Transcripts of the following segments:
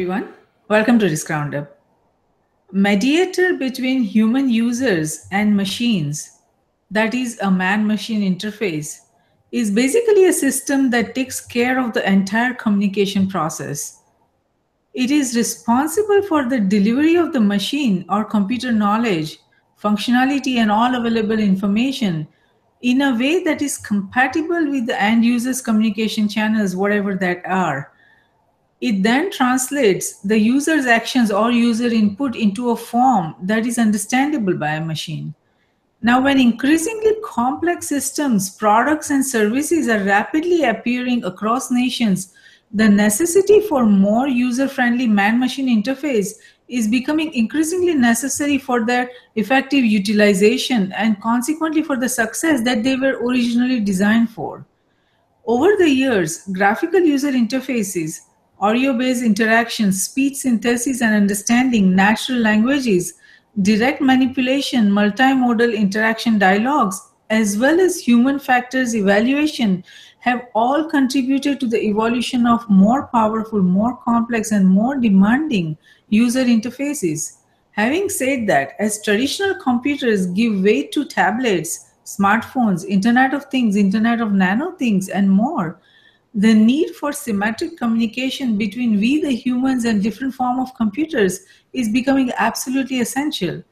everyone. Welcome to Risk Roundup. Mediator between human users and machines, that is, a man machine interface, is basically a system that takes care of the entire communication process. It is responsible for the delivery of the machine or computer knowledge, functionality, and all available information in a way that is compatible with the end user's communication channels, whatever that are it then translates the user's actions or user input into a form that is understandable by a machine. Now, when increasingly complex systems, products, and services are rapidly appearing across nations, the necessity for more user friendly man machine interface is becoming increasingly necessary for their effective utilization and consequently for the success that they were originally designed for. Over the years, graphical user interfaces audio-based interaction, speech synthesis and understanding, natural languages, direct manipulation, multimodal interaction dialogues, as well as human factors evaluation have all contributed to the evolution of more powerful, more complex, and more demanding user interfaces. Having said that, as traditional computers give way to tablets, smartphones, Internet of Things, Internet of Nano Things, and more, the need for symmetric communication between we the humans and different form of computers is becoming absolutely essential.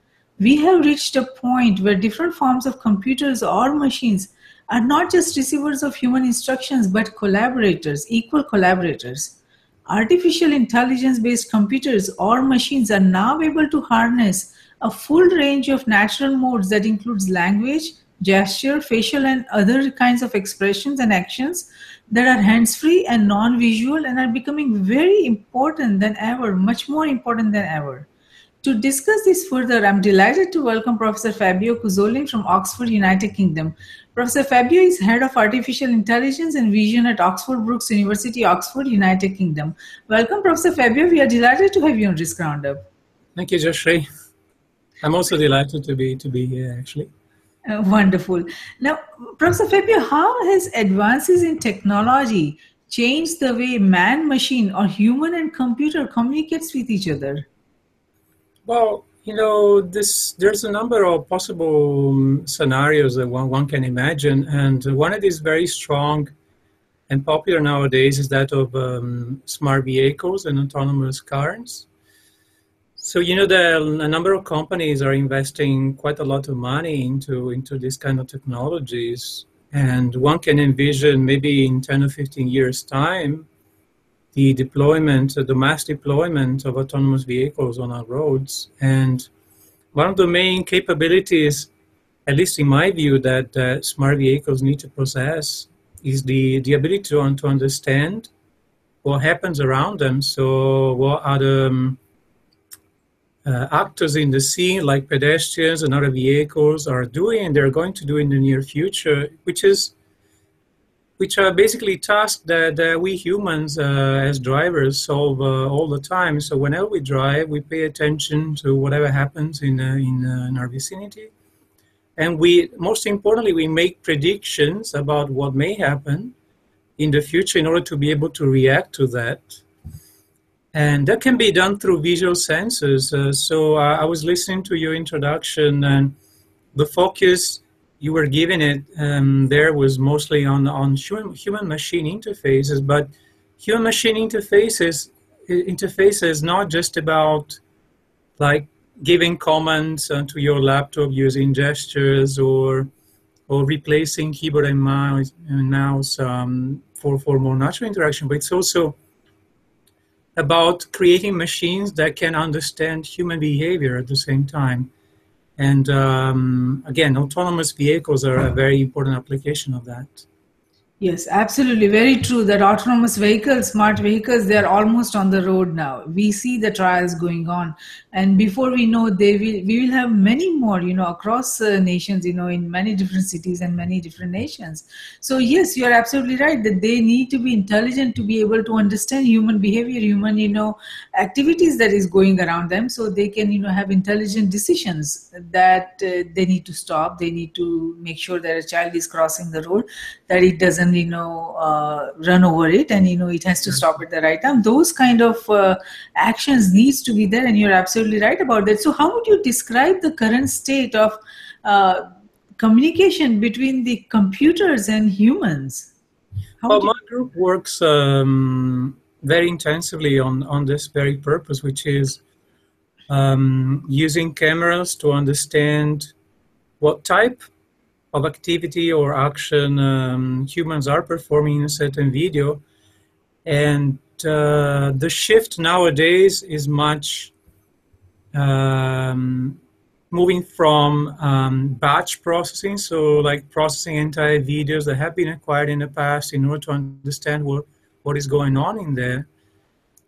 We have reached a point where different forms of computers or machines are not just receivers of human instructions but collaborators equal collaborators. Artificial intelligence based computers or machines are now able to harness a full range of natural modes that includes language gesture facial and other kinds of expressions and actions that are hands free and non visual and are becoming very important than ever, much more important than ever. To discuss this further, I'm delighted to welcome Professor Fabio Cuzzolin from Oxford, United Kingdom. Professor Fabio is Head of Artificial Intelligence and Vision at Oxford Brookes University, Oxford, United Kingdom. Welcome, Professor Fabio. We are delighted to have you on Risk Roundup. Thank you, Jayshree. I'm also delighted to be to be here, actually. Uh, wonderful. Now, Professor Fabio, how has advances in technology changed the way man, machine, or human and computer communicates with each other? Well, you know, this there's a number of possible um, scenarios that one, one can imagine, and one of these very strong and popular nowadays is that of um, smart vehicles and autonomous cars. So you know a number of companies are investing quite a lot of money into into this kind of technologies, and one can envision maybe in ten or fifteen years' time, the deployment, the mass deployment of autonomous vehicles on our roads. And one of the main capabilities, at least in my view, that uh, smart vehicles need to possess is the the ability to, to understand what happens around them. So what are the um, uh, actors in the scene, like pedestrians and other vehicles, are doing and they're going to do in the near future, which is which are basically tasks that uh, we humans uh, as drivers solve uh, all the time. So whenever we drive, we pay attention to whatever happens in uh, in, uh, in our vicinity, and we most importantly we make predictions about what may happen in the future in order to be able to react to that and that can be done through visual sensors. Uh, so uh, I was listening to your introduction, and the focus you were giving it um, there was mostly on on human machine interfaces. But human machine interfaces interfaces not just about like giving commands to your laptop using gestures or or replacing keyboard and mouse, and mouse um, for for more natural interaction, but it's also about creating machines that can understand human behavior at the same time. And um, again, autonomous vehicles are a very important application of that. Yes, absolutely. Very true that autonomous vehicles, smart vehicles, they're almost on the road now. We see the trials going on. And before we know, they will, we will have many more, you know, across uh, nations, you know, in many different cities and many different nations. So, yes, you're absolutely right that they need to be intelligent to be able to understand human behavior, human, you know, activities that is going around them. So they can, you know, have intelligent decisions that uh, they need to stop. They need to make sure that a child is crossing the road, that it doesn't you know uh, run over it and you know it has to stop at the right time. Those kind of uh, actions needs to be there and you're absolutely right about that. So how would you describe the current state of uh, communication between the computers and humans? How well, my group works um, very intensively on on this very purpose which is um, using cameras to understand what type of activity or action um, humans are performing in a certain video. And uh, the shift nowadays is much um, moving from um, batch processing, so like processing entire videos that have been acquired in the past in order to understand what, what is going on in there,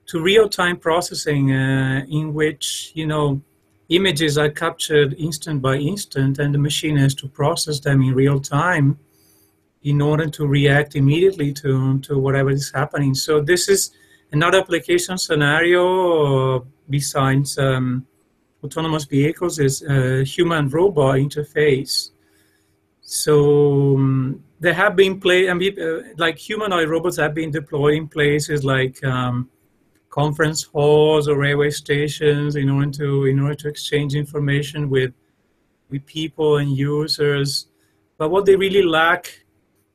to real-time processing uh, in which, you know, images are captured instant by instant and the machine has to process them in real time in order to react immediately to, to whatever is happening. So this is another application scenario besides um, autonomous vehicles is human-robot interface. So um, there have been play, I mean, uh, like humanoid robots have been deployed in places like um, conference halls or railway stations in order to in order to exchange information with with people and users. But what they really lack,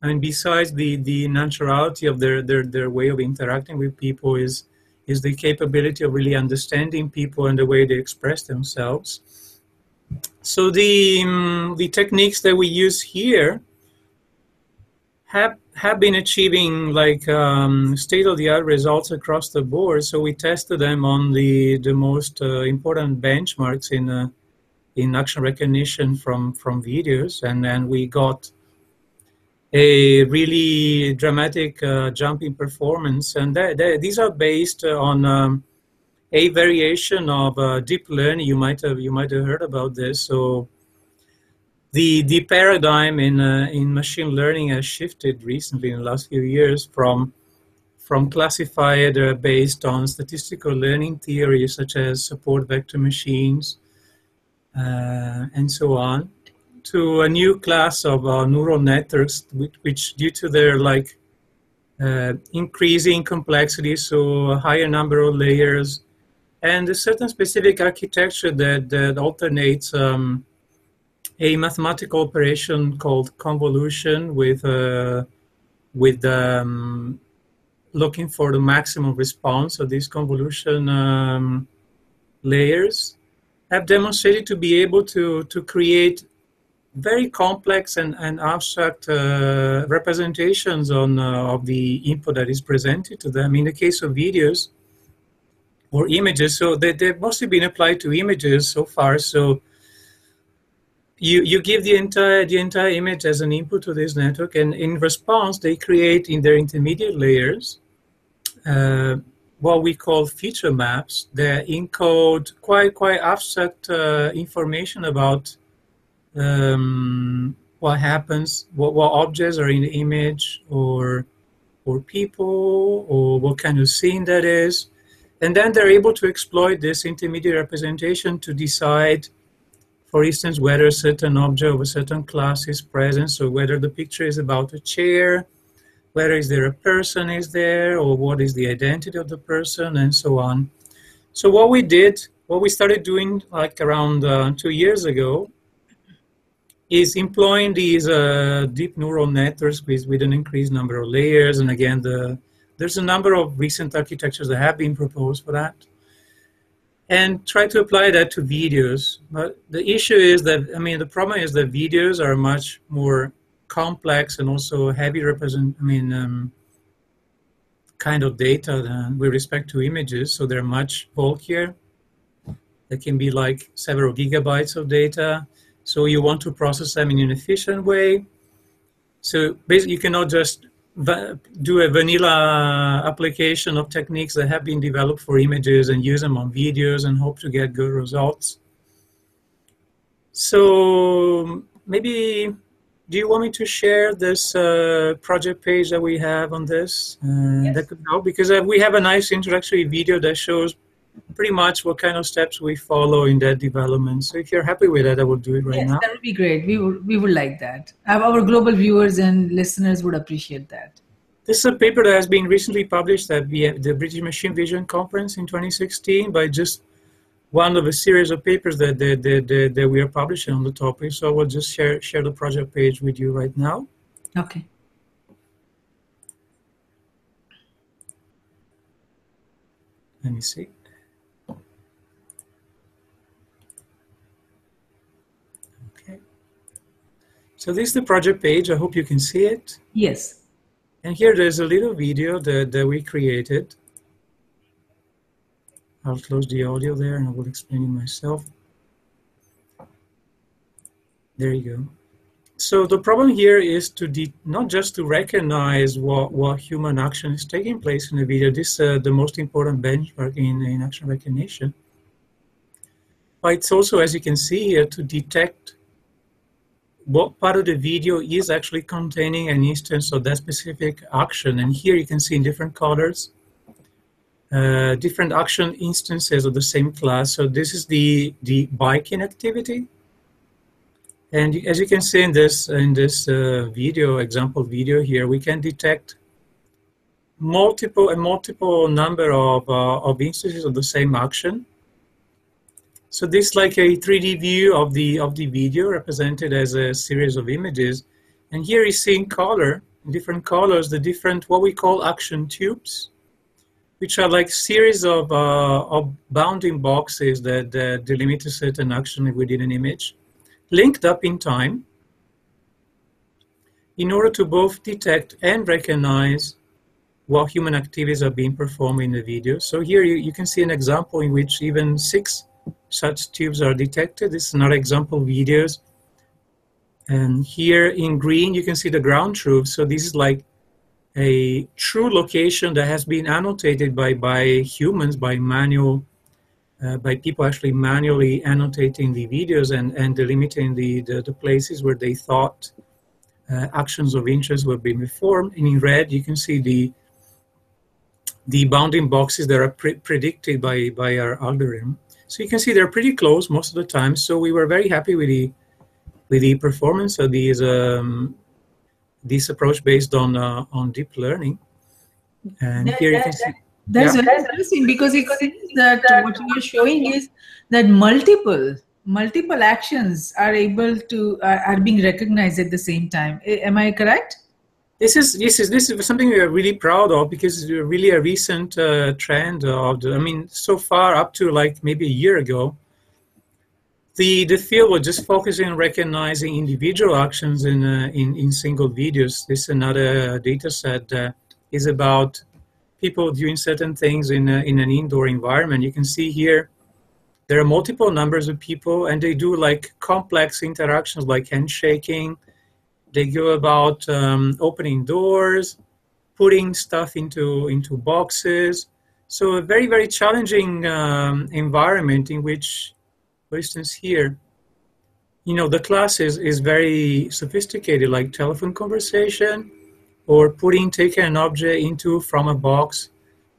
I mean, besides the the naturality of their their their way of interacting with people, is is the capability of really understanding people and the way they express themselves. So the um, the techniques that we use here have have been achieving like um, state-of-the-art results across the board. So we tested them on the the most uh, important benchmarks in uh, in action recognition from from videos, and then we got a really dramatic uh, jump in performance. And that, that, these are based on um, a variation of uh, deep learning. You might have you might have heard about this. So the the paradigm in uh, in machine learning has shifted recently in the last few years from from classified uh, based on statistical learning theories such as support vector machines uh, and so on to a new class of uh, neural networks which, which, due to their like uh, increasing complexity so a higher number of layers and a certain specific architecture that, that alternates um, a mathematical operation called convolution with uh, with um, looking for the maximum response of these convolution um, layers. Have demonstrated to be able to to create very complex and, and abstract uh, representations on uh, of the input that is presented to them. In the case of videos or images so they, they've mostly been applied to images so far. So you, you give the entire the entire image as an input to this network, and in response, they create in their intermediate layers uh, what we call feature maps that encode quite quite abstract uh, information about um, what happens, what, what objects are in the image, or or people, or what kind of scene that is, and then they're able to exploit this intermediate representation to decide for instance, whether a certain object of a certain class is present, so whether the picture is about a chair, whether is there a person is there, or what is the identity of the person, and so on. So what we did, what we started doing like around uh, two years ago, is employing these uh, deep neural networks with, with an increased number of layers. And again, the, there's a number of recent architectures that have been proposed for that and try to apply that to videos. But the issue is that, I mean, the problem is that videos are much more complex and also heavy represent, I mean, um, kind of data than with respect to images. So they're much bulkier. They can be like several gigabytes of data. So you want to process them in an efficient way. So basically, you cannot just do a vanilla application of techniques that have been developed for images and use them on videos and hope to get good results. So maybe, do you want me to share this uh, project page that we have on this? Uh, yes. That could help because uh, we have a nice introductory video that shows pretty much what kind of steps we follow in that development. So if you're happy with that, I will do it right yes, now. That would be great. We would we would like that. Our global viewers and listeners would appreciate that. This is a paper that has been recently published at the, British Machine Vision Conference in 2016 by just one of a series of papers that, that, that, that, we are publishing on the topic. So I will just share, share the project page with you right now. Okay. Let me see. Okay. So this is the project page. I hope you can see it. Yes. And here there's a little video that, that we created. I'll close the audio there and I will explain it myself. There you go. So the problem here is to not just to recognize what, what human action is taking place in the video. This is uh, the most important benchmark in, in action recognition. But it's also, as you can see here, to detect what part of the video is actually containing an instance of that specific action. And here you can see in different colors, uh, different action instances of the same class. So this is the, the biking activity. And as you can see in this, in this uh, video, example video here, we can detect multiple and multiple number of, uh, of instances of the same action. So this is like a 3D view of the of the video represented as a series of images. And here you see in color, in different colors, the different what we call action tubes, which are like series of, uh, of bounding boxes that, that delimit a certain action within an image, linked up in time in order to both detect and recognize what human activities are being performed in the video. So here you, you can see an example in which even six such tubes are detected. This is another example videos. And here in green, you can see the ground truth. So this is like a true location that has been annotated by, by humans, by manual, uh, by people actually manually annotating the videos and, and delimiting the, the, the places where they thought uh, actions of interest were being performed. And in red, you can see the the bounding boxes that are pre predicted by, by our algorithm. So you can see they're pretty close most of the time. So we were very happy with the with the performance of these um, this approach based on uh, on deep learning. And that, here you that, can see. That's yeah. very interesting because it seems that what you are showing is that multiple multiple actions are able to are, are being recognized at the same time. Am I correct? This is this is this is something we are really proud of because it's really a recent uh, trend of the, I mean so far up to like maybe a year ago the the field was just focusing on recognizing individual actions in uh, in, in single videos. This is another data set is about people doing certain things in a, in an indoor environment. You can see here there are multiple numbers of people and they do like complex interactions like handshaking they go about um, opening doors, putting stuff into into boxes. So a very very challenging um, environment in which, for instance, here, you know, the class is, is very sophisticated, like telephone conversation, or putting taking an object into from a box.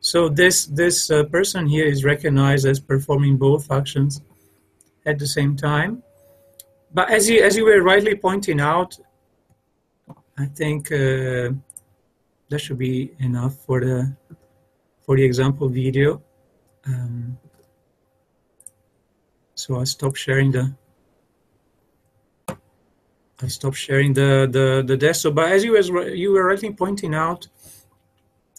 So this this uh, person here is recognized as performing both actions at the same time. But as you as you were rightly pointing out, I think uh, that should be enough for the for the example video. Um, so I stop sharing the I stop sharing the the the desktop. But as you as you were rightly pointing out,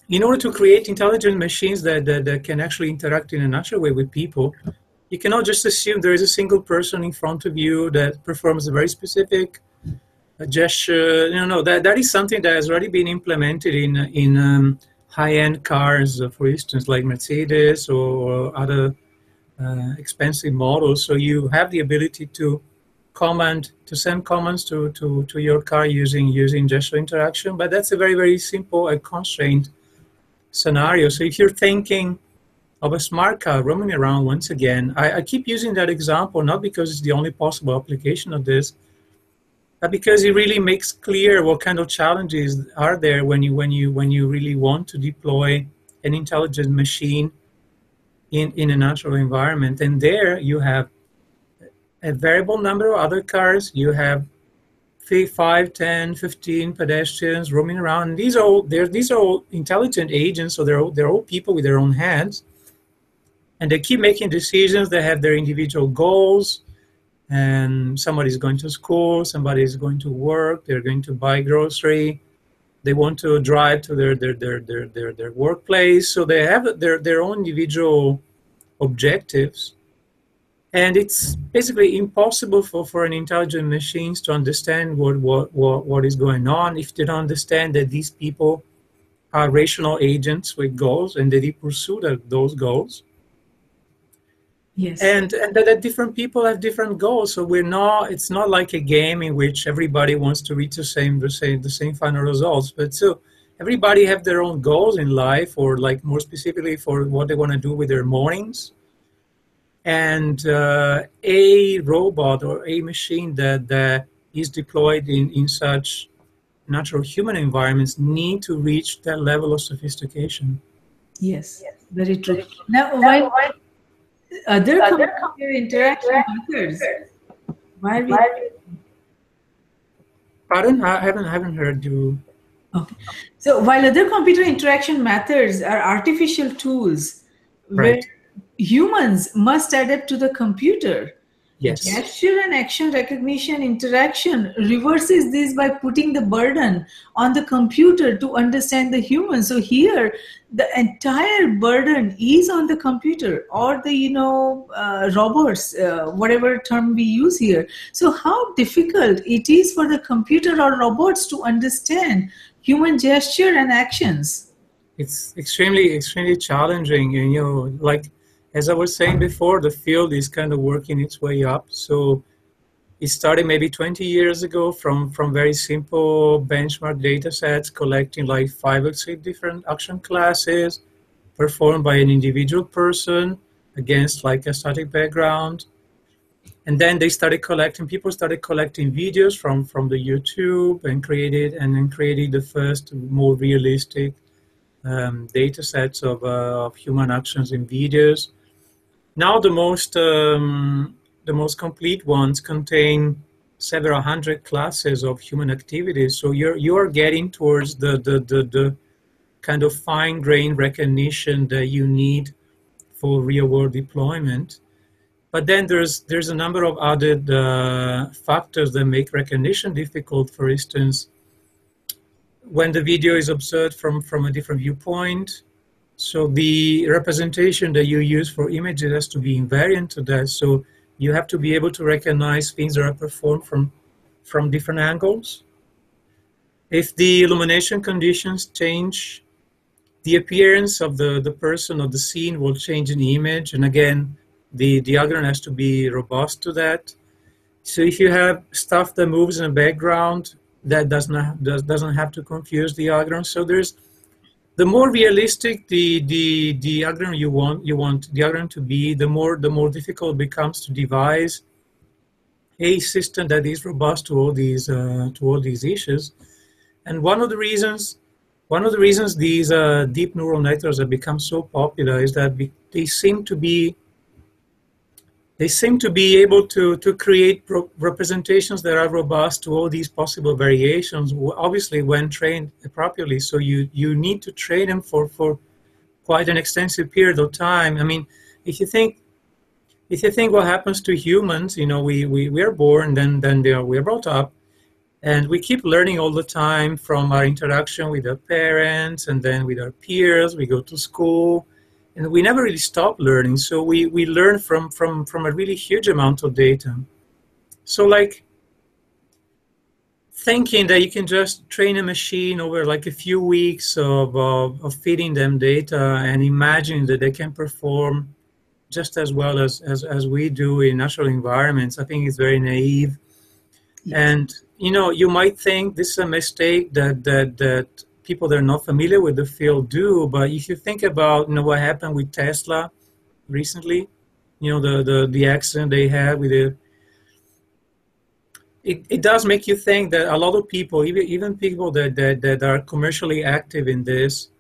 in order to create intelligent machines that, that that can actually interact in a natural way with people, you cannot just assume there is a single person in front of you that performs a very specific gesture. You know, that that is something that has already been implemented in in um, high-end cars, uh, for instance, like Mercedes or other uh, expensive models. So you have the ability to command to send commands to, to, to your car using using gesture interaction, but that's a very very simple and constrained scenario. So if you're thinking of a smart car roaming around once again, I, I keep using that example not because it's the only possible application of this, because it really makes clear what kind of challenges are there when you when you when you really want to deploy an intelligent machine in, in a natural environment. And there you have a variable number of other cars. You have 5, 10, 15 pedestrians roaming around. These are all, they're, these are all intelligent agents, so they're all, they're all people with their own hands. And they keep making decisions. They have their individual goals. And somebody's going to school, somebody's going to work, they're going to buy grocery, they want to drive to their, their, their, their, their, their workplace. So they have their, their own individual objectives. And it's basically impossible for, for an intelligent machines to understand what, what, what, what is going on. If they don't understand that these people are rational agents with goals and that they pursue that, those goals yes. And and that, that different people have different goals. So we're not it's not like a game in which everybody wants to reach the same the same the same final results. But so everybody have their own goals in life or like more specifically for what they want to do with their mornings. And uh, a robot or a machine that, that is deployed in, in such natural human environments need to reach that level of sophistication. Yes, very true. Now, why Uh, other computer interaction methods? Why we? Pardon? I haven't, I haven't heard you. Okay. So while other computer interaction methods are artificial tools, Right. where humans must adapt to the computer. Yes. Gesture and action recognition interaction reverses this by putting the burden on the computer to understand the human. So here, the entire burden is on the computer or the you know uh, robots, uh, whatever term we use here. So how difficult it is for the computer or robots to understand human gesture and actions. It's extremely, extremely challenging. You know, like as I was saying before, the field is kind of working its way up. So it started maybe 20 years ago from, from very simple benchmark data sets, collecting like five or six different action classes performed by an individual person against like a static background. And then they started collecting, people started collecting videos from, from the YouTube and created, and then created the first more realistic um, data sets of, uh, of human actions in videos. Now the most um, the most complete ones contain several hundred classes of human activities. So you're you are getting towards the the, the, the kind of fine grained recognition that you need for real world deployment. But then there's there's a number of other uh, factors that make recognition difficult. For instance, when the video is observed from from a different viewpoint, so the representation that you use for images has to be invariant to that. So you have to be able to recognize things that are performed from, from different angles. If the illumination conditions change, the appearance of the, the person or the scene will change in the image. And again, the diagram has to be robust to that. So if you have stuff that moves in the background, that does not does, doesn't have to confuse the diagram. So there's the more realistic the, the, diagram you want you want the diagram to be, the more the more difficult it becomes to devise a system that is robust to all these uh, to all these issues. And one of the reasons one of the reasons these uh, deep neural networks have become so popular is that they seem to be they seem to be able to, to create pro- representations that are robust to all these possible variations, obviously when trained properly. So you, you need to train them for, for quite an extensive period of time. I mean, if you think if you think what happens to humans, you know, we, we, we are born, then, then they are, we are brought up, and we keep learning all the time from our interaction with our parents and then with our peers. We go to school, and we never really stop learning so we we learn from from from a really huge amount of data. So like thinking that you can just train a machine over like a few weeks of, of, of feeding them data and imagine that they can perform just as well as, as, as we do in natural environments i think it's very naive. And you know you might think this is a mistake that that that people that are not familiar with the field do. But if you think about you know what happened with Tesla recently, you know the the, the accident they had with it, it does make you think that a lot of people, even even people that, that, that are commercially active in this,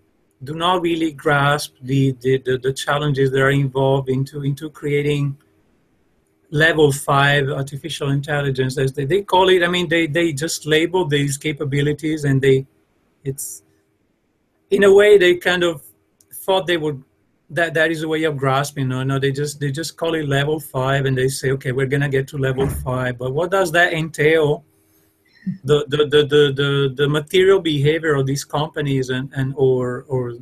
do not really grasp the, the, the, the challenges that are involved into, into creating level five artificial intelligence as they, they call it i mean they, they just label these capabilities and they it's in a way they kind of thought they would that that is a way of grasping no no they just they just call it level five and they say okay we're gonna get to level five but what does that entail the the the the, the, the material behavior of these companies and, and or or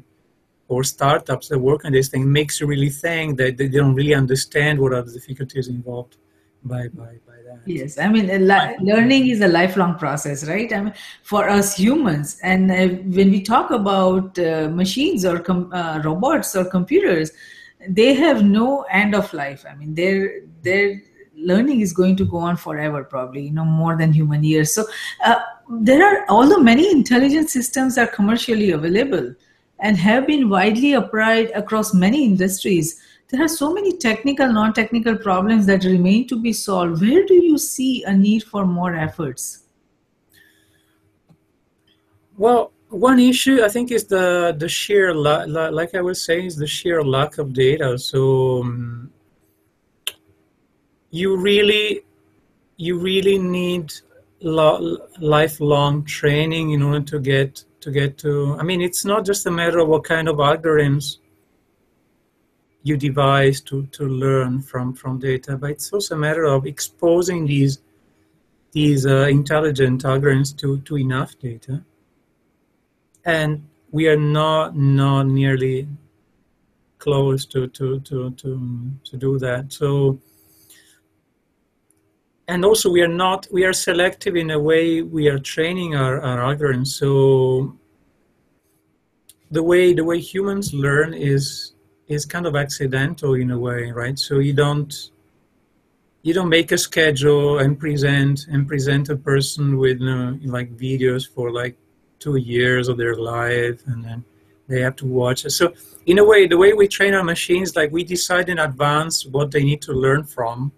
or startups that work on this thing makes you really think that they don't really understand what are the difficulties involved by by. Yes, I mean, learning is a lifelong process, right? I mean, for us humans, and uh, when we talk about uh, machines or com- uh, robots or computers, they have no end of life. I mean, their their learning is going to go on forever, probably, you know, more than human years. So uh, there are, although many intelligent systems are commercially available and have been widely applied across many industries, there are so many technical, non technical problems that remain to be solved. Where do you see a need for more efforts? Well, one issue I think is the the sheer like I was saying is the sheer lack of data. So um, you really you really need lo- lifelong training in order to get to get to i mean it's not just a matter of what kind of algorithms you devise to, to learn from, from data, but it's also a matter of exposing these these uh, intelligent algorithms to, to enough data. And we are not not nearly close to to to to, to do that. So and also we are not we are selective in a way we are training our, our algorithms so the way the way humans learn is is kind of accidental in a way right? So you don't you don't make a schedule and present and present a person with you know, like videos for like two years of their life and then they have to watch it. So in a way the way we train our machines like we decide in advance what they need to learn from.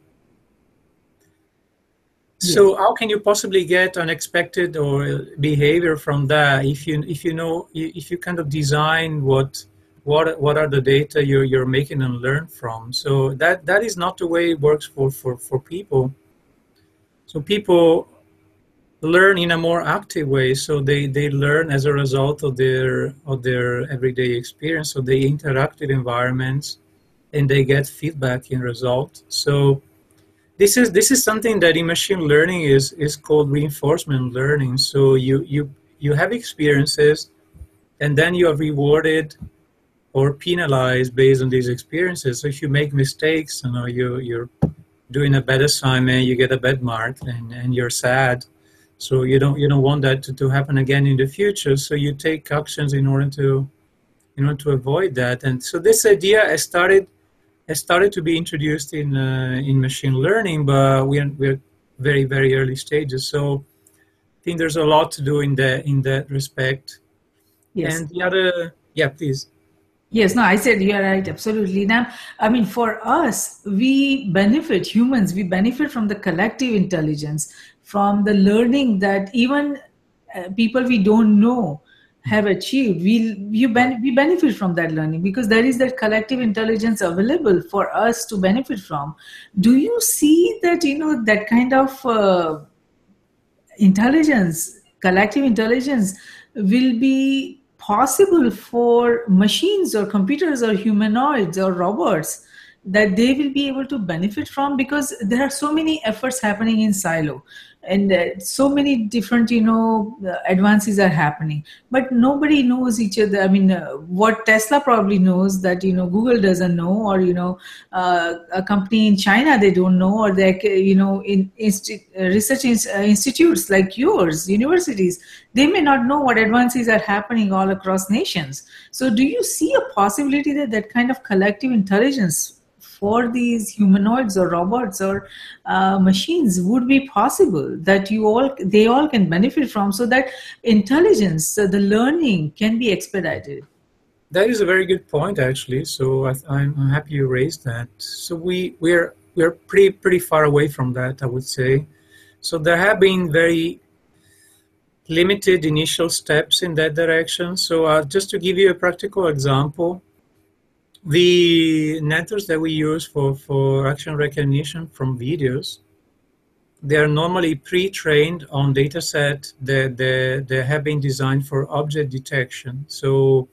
So how can you possibly get unexpected or uh, behavior from that if you if you know if you kind of design what what what are the data you're you're making and learn from? So that that is not the way it works for for for people. So people learn in a more active way so they they learn as a result of their of their everyday experience so they interact with environments and they get feedback in result so this is this is something that in machine learning is is called reinforcement learning so you you you have experiences and then you are rewarded or penalized based on these experiences so if you make mistakes you know you you're doing a bad assignment you get a bad mark and, and you're sad so you don't you don't want that to, to happen again in the future so you take actions in order to in order to avoid that and so this idea has started has started to be introduced in uh, in machine learning, but we're we're very very early stages. So I think there's a lot to do in that in that respect. Yes. And the other, yeah, please. Yes, no, I said you're right, absolutely. Now, I mean, for us, we benefit, humans, we benefit from the collective intelligence, from the learning that even uh, people we don't know have achieved we you ben- we benefit from that learning because there is that collective intelligence available for us to benefit from do you see that you know that kind of uh, intelligence collective intelligence will be possible for machines or computers or humanoids or robots that they will be able to benefit from because there are so many efforts happening in silo and uh, so many different you know advances are happening. But nobody knows each other. I mean uh, what tesla probably knows that you know google doesn't know or you know uh, a company in china they don't know or they you know in insti- uh, research uh, institutes like yours universities they may not know what advances are happening all across nations. So do you see a possibility that that kind of collective intelligence for these humanoids or robots or uh, machines would be possible that you all they all can benefit from so that intelligence uh, the learning can be expedited. That is a very good point actually. So I, am happy you raised that. So we we're we're pretty pretty far away from that i would say. So there have been very limited initial steps in that direction. So uh, just to give you a practical example, the networks that we use for, for action recognition from videos, they are normally pre-trained on data set that, that, that have been designed for object detection. So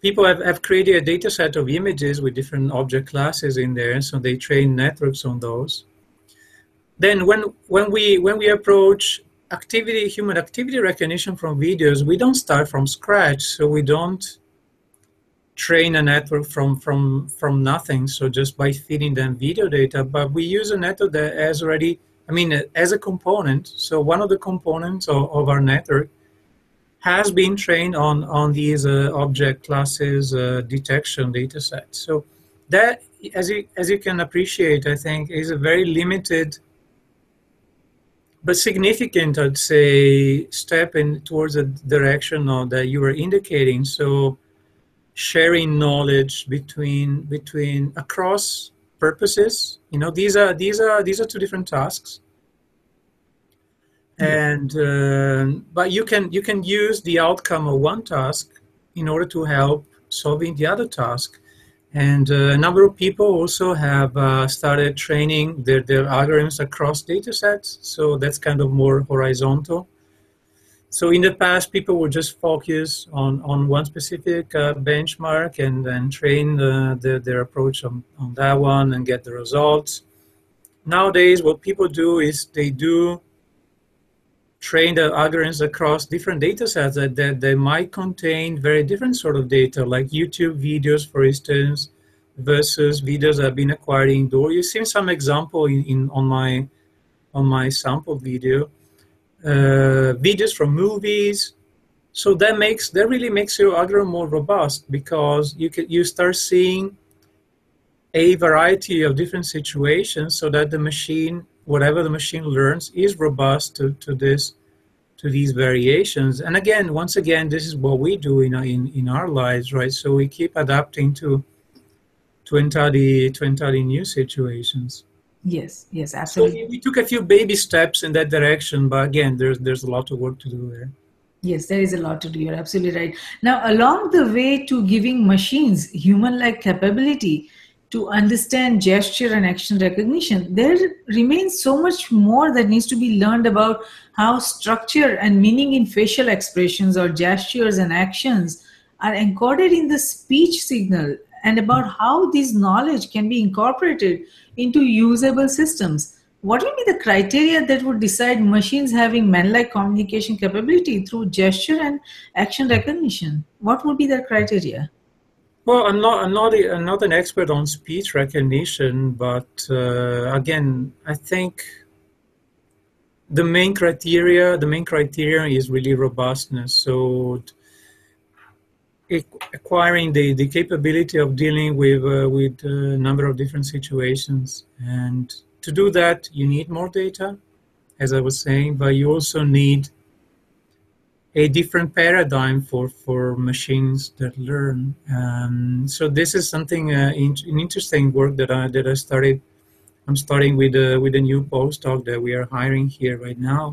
people have, have created a data set of images with different object classes in there, so they train networks on those. Then when, when, we, when we approach activity, human activity recognition from videos, we don't start from scratch, so we don't train a network from from from nothing so just by feeding them video data but we use a network that has already i mean as a component so one of the components of, of our network has been trained on on these uh, object classes uh, detection data sets so that as you as you can appreciate i think is a very limited but significant i'd say step in towards the direction of that you were indicating. So sharing knowledge between between across purposes. You know these are these are these are two different tasks. And uh, but you can you can use the outcome of one task in order to help solving the other task. And uh, a number of people also have uh, started training their, their algorithms across data sets. So that's kind of more horizontal so in the past, people would just focus on, on one specific uh, benchmark and then train the, the, their approach on, on that one and get the results. Nowadays, what people do is they do train the algorithms across different data sets that, that they might contain very different sort of data, like YouTube videos, for instance, versus videos that have been acquired indoor. You've seen some example in, in on my on my sample video Uh, videos from movies. So that makes that really makes your algorithm more robust because you can you start seeing a variety of different situations so that the machine, whatever the machine learns, is robust to, to this to these variations. And again, once again, this is what we do in in, in our lives, right? So we keep adapting to to entirely to entirely new situations. Yes, yes, absolutely. So we took a few baby steps in that direction, but again, there's there's a lot of work to do there. Yes, there is a lot to do. You're absolutely right. Now, along the way to giving machines human-like capability to understand gesture and action recognition, there remains so much more that needs to be learned about how structure and meaning in facial expressions or gestures and actions are encoded in the speech signal and about how this knowledge can be incorporated into usable systems. What will be the criteria that would decide machines having man-like communication capability through gesture and action recognition? What would be the criteria? Well, I'm not, I'm not, I'm not an expert on speech recognition, but uh, again, I think the main criteria, the main criteria is really robustness. So acquiring the, the capability of dealing with uh, with a number of different situations. And to do that you need more data as i was saying but you also need a different paradigm for for machines that learn. Um, so this is something uh, in, an interesting work that i that i started i'm starting with a with a new postdoc that we are hiring here right now.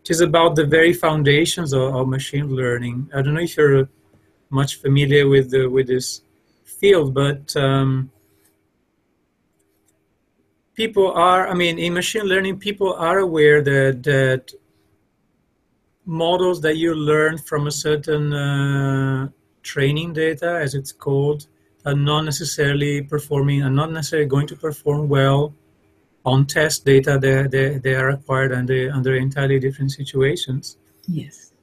Which is about the very foundations of, of machine learning. I don't know if you're much familiar with the, with this field, but um, people are. I mean, in machine learning, people are aware that that models that you learn from a certain uh, training data, as it's called, are not necessarily performing, are not necessarily going to perform well on test data that they, they are acquired under under entirely different situations. Yes.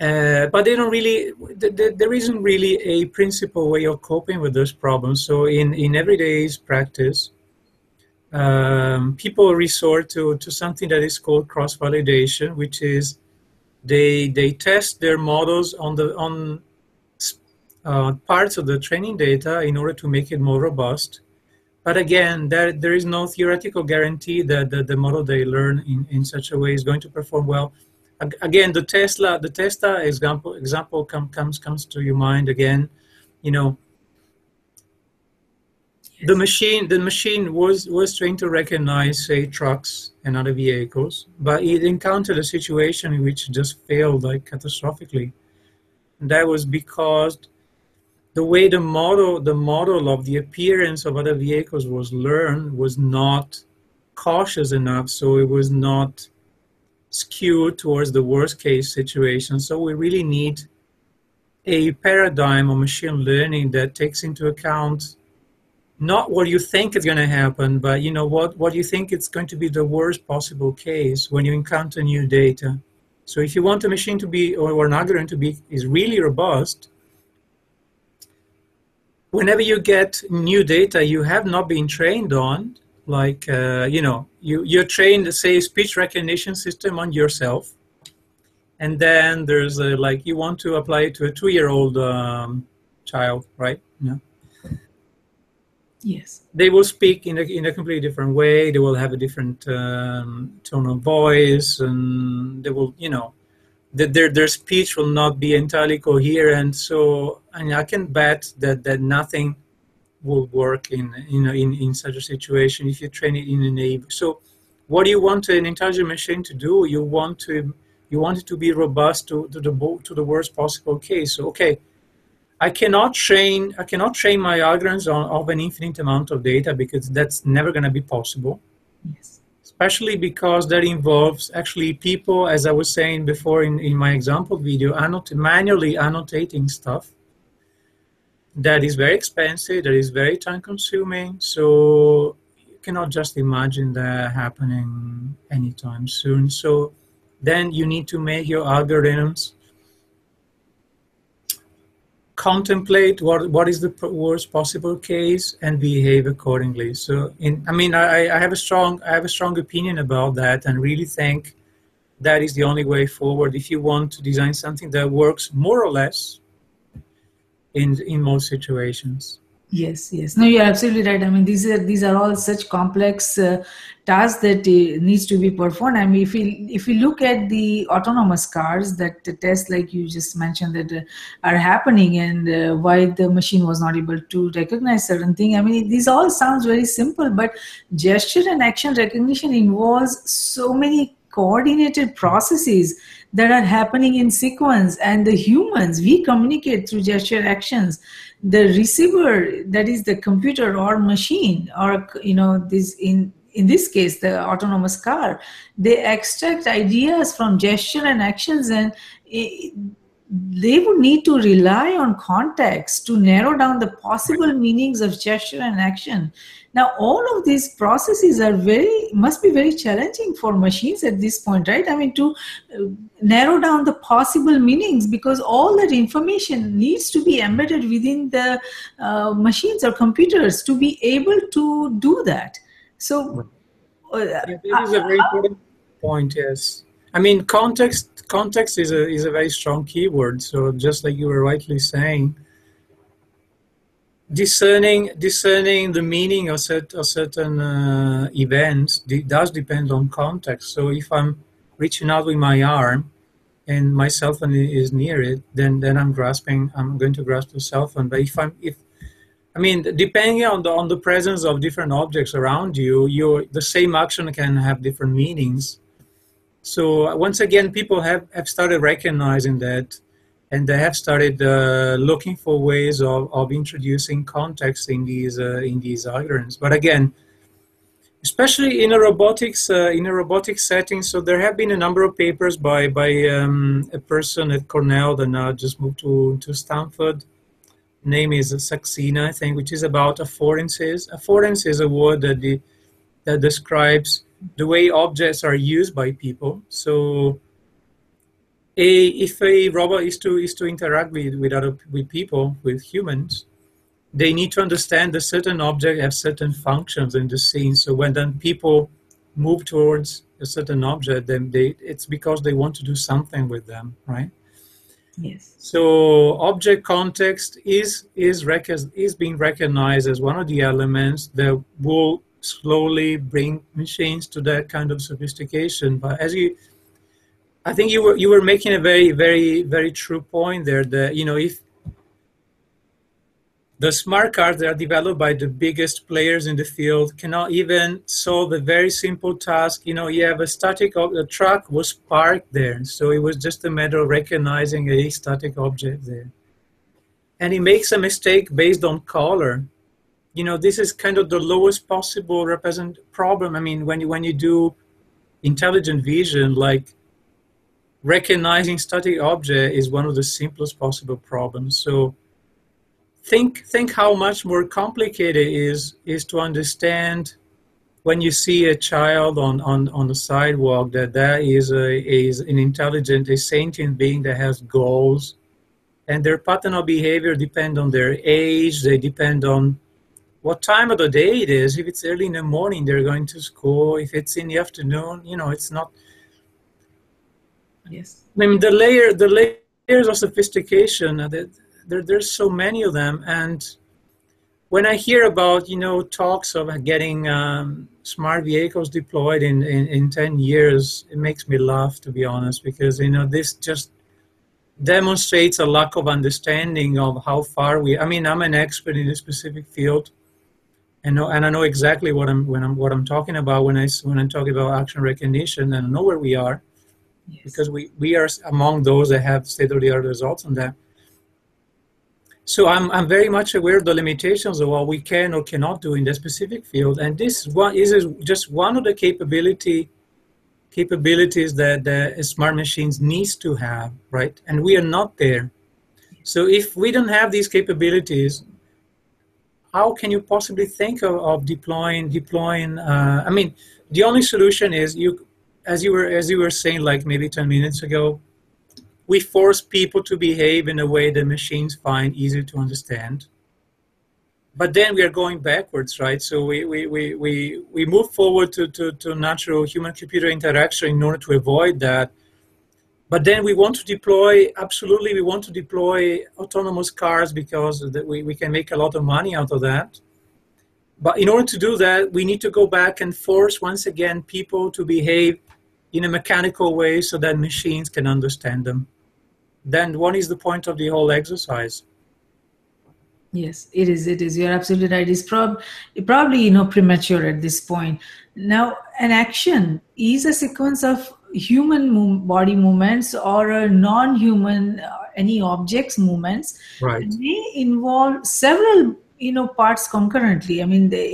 Uh, but they don't really, th- th- there isn't really a principal way of coping with those problems. So in, in everyday's practice, um, people resort to, to something that is called cross-validation, which is they, they test their models on, the, on uh, parts of the training data in order to make it more robust. But again, there, there is no theoretical guarantee that the, the model they learn in, in such a way is going to perform well again the tesla the tesla example example come, comes comes to your mind again. You know the machine the machine was was trained to recognize say trucks and other vehicles but it encountered a situation in which it just failed like catastrophically. And that was because the way the model the model of the appearance of other vehicles was learned was not cautious enough so it was not skewed towards the worst case situation so we really need a paradigm of machine learning that takes into account not what you think is going to happen, but you know what what you think it's going to be the worst possible case when you encounter new data. So if you want a machine to be or an algorithm to be is really robust, whenever you get new data you have not been trained on, like uh, you know you you're trained say speech recognition system on yourself, and then there's a, like you want to apply it to a two year old um, child, right? Yeah Yes. They will speak in a, in a completely different way. They will have a different um, tone of voice, and they will, you know, that their their speech will not be entirely coherent. So, and I can bet that that nothing will work in you know in, in such a situation if you train it in a neighbor. So, what do you want an intelligent machine to do? You want to you want it to be robust to, to the to the worst possible case. So, okay I cannot train I cannot train my algorithms on of an infinite amount of data because that's never going to be possible. Yes. Especially because that involves actually people, as I was saying before in, in my example video, annot- manually annotating stuff. That is very expensive, that is very time consuming. So you cannot just imagine that happening anytime soon. So then you need to make your algorithms contemplate what what is the worst possible case and behave accordingly so in i mean i i have a strong i have a strong opinion about that and really think that is the only way forward if you want to design something that works more or less in in most situations Yes, yes. No, you're absolutely right. I mean, these are these are all such complex uh, tasks that uh, needs to be performed. I mean, if we if we look at the autonomous cars that the tests, like you just mentioned, that uh, are happening, and uh, why the machine was not able to recognize certain thing. I mean, these all sounds very simple, but gesture and action recognition involves so many coordinated processes that are happening in sequence. And the humans we communicate through gesture actions. The receiver that is the computer or machine or you know this in in this case the autonomous car they extract ideas from gesture and actions and they would need to rely on context to narrow down the possible meanings of gesture and action now, all of these processes are very must be very challenging for machines at this point, right? I mean, to uh, narrow down the possible meanings because all that information needs to be embedded within the uh, machines or computers to be able to do that. So, uh, yeah, this is a very important point. Yes, I mean, context. Context is a is a very strong keyword. So, just like you were rightly saying discerning discerning the meaning of, set, of certain uh, events does depend on context. So if I'm reaching out with my arm and my cell phone is near it, then then I'm grasping. I'm going to grasp the cell phone. But if I'm if I mean, depending on the on the presence of different objects around you, you the same action can have different meanings. So once again, people have, have started recognizing that and they have started uh, looking for ways of, of introducing context in these uh, in these algorithms. But again, especially in a robotics uh, in a robotics setting, so there have been a number of papers by by um, a person at Cornell that now just moved to to Stanford. Name is Saxena, I think, which is about affordances. Affordance is a word that the, that describes the way objects are used by people. So a, if a robot is to is to interact with with other with people with humans, they need to understand that certain objects have certain functions in the scene. So when then people move towards a certain object, then they it's because they want to do something with them, right? Yes. So object context is is rec- is being recognized as one of the elements that will slowly bring machines to that kind of sophistication. But as you I think you were you were making a very very very true point there. That you know if the smart cars that are developed by the biggest players in the field cannot even solve a very simple task. You know, you have a static, ob- the truck was parked there, so it was just a matter of recognizing a static object there. And he makes a mistake based on color. You know, this is kind of the lowest possible represent problem. I mean, when you when you do intelligent vision, like recognizing static object is one of the simplest possible problems. So think think how much more complicated it is is to understand when you see a child on, on, on the sidewalk that that is a is an intelligent a sentient being that has goals. And their pattern of behavior depend on their age. They depend on what time of the day it is. If it's early in the morning they're going to school. If it's in the afternoon you know it's not yes. I mean the layer the layers of sophistication uh, there, there's so many of them. And when i hear about you know talks of getting um, smart vehicles deployed in, in, in 10 years it makes me laugh to be honest because you know this just demonstrates a lack of understanding of how far we i mean i'm an expert in a specific field. And and I know exactly what I'm when I'm what I'm talking about when I when I'm talking about action recognition and I know where we are yes. because we we are among those that have state of the art results on that. So I'm I'm very much aware of the limitations of what we can or cannot do in that specific field, and this one is just one of the capability capabilities that the smart machines needs to have, right? And we are not there. So if we don't have these capabilities, how can you possibly think of, of deploying deploying? Uh, I mean, the only solution is you, as you were as you were saying, like maybe ten minutes ago, we force people to behave in a way that machines find easy to understand. But then we are going backwards, right? So we, we, we, we, we move forward to, to, to natural human computer interaction in order to avoid that but then we want to deploy, absolutely, we want to deploy autonomous cars because we, we can make a lot of money out of that. But in order to do that, we need to go back and force once again people to behave in a mechanical way so that machines can understand them. Then what is the point of the whole exercise? Yes, it is. It is. You're absolutely right. It's prob- probably you know premature at this point. Now, an action is a sequence of human body movements or a non-human uh, any objects movements right. may involve several you know parts concurrently. I mean they,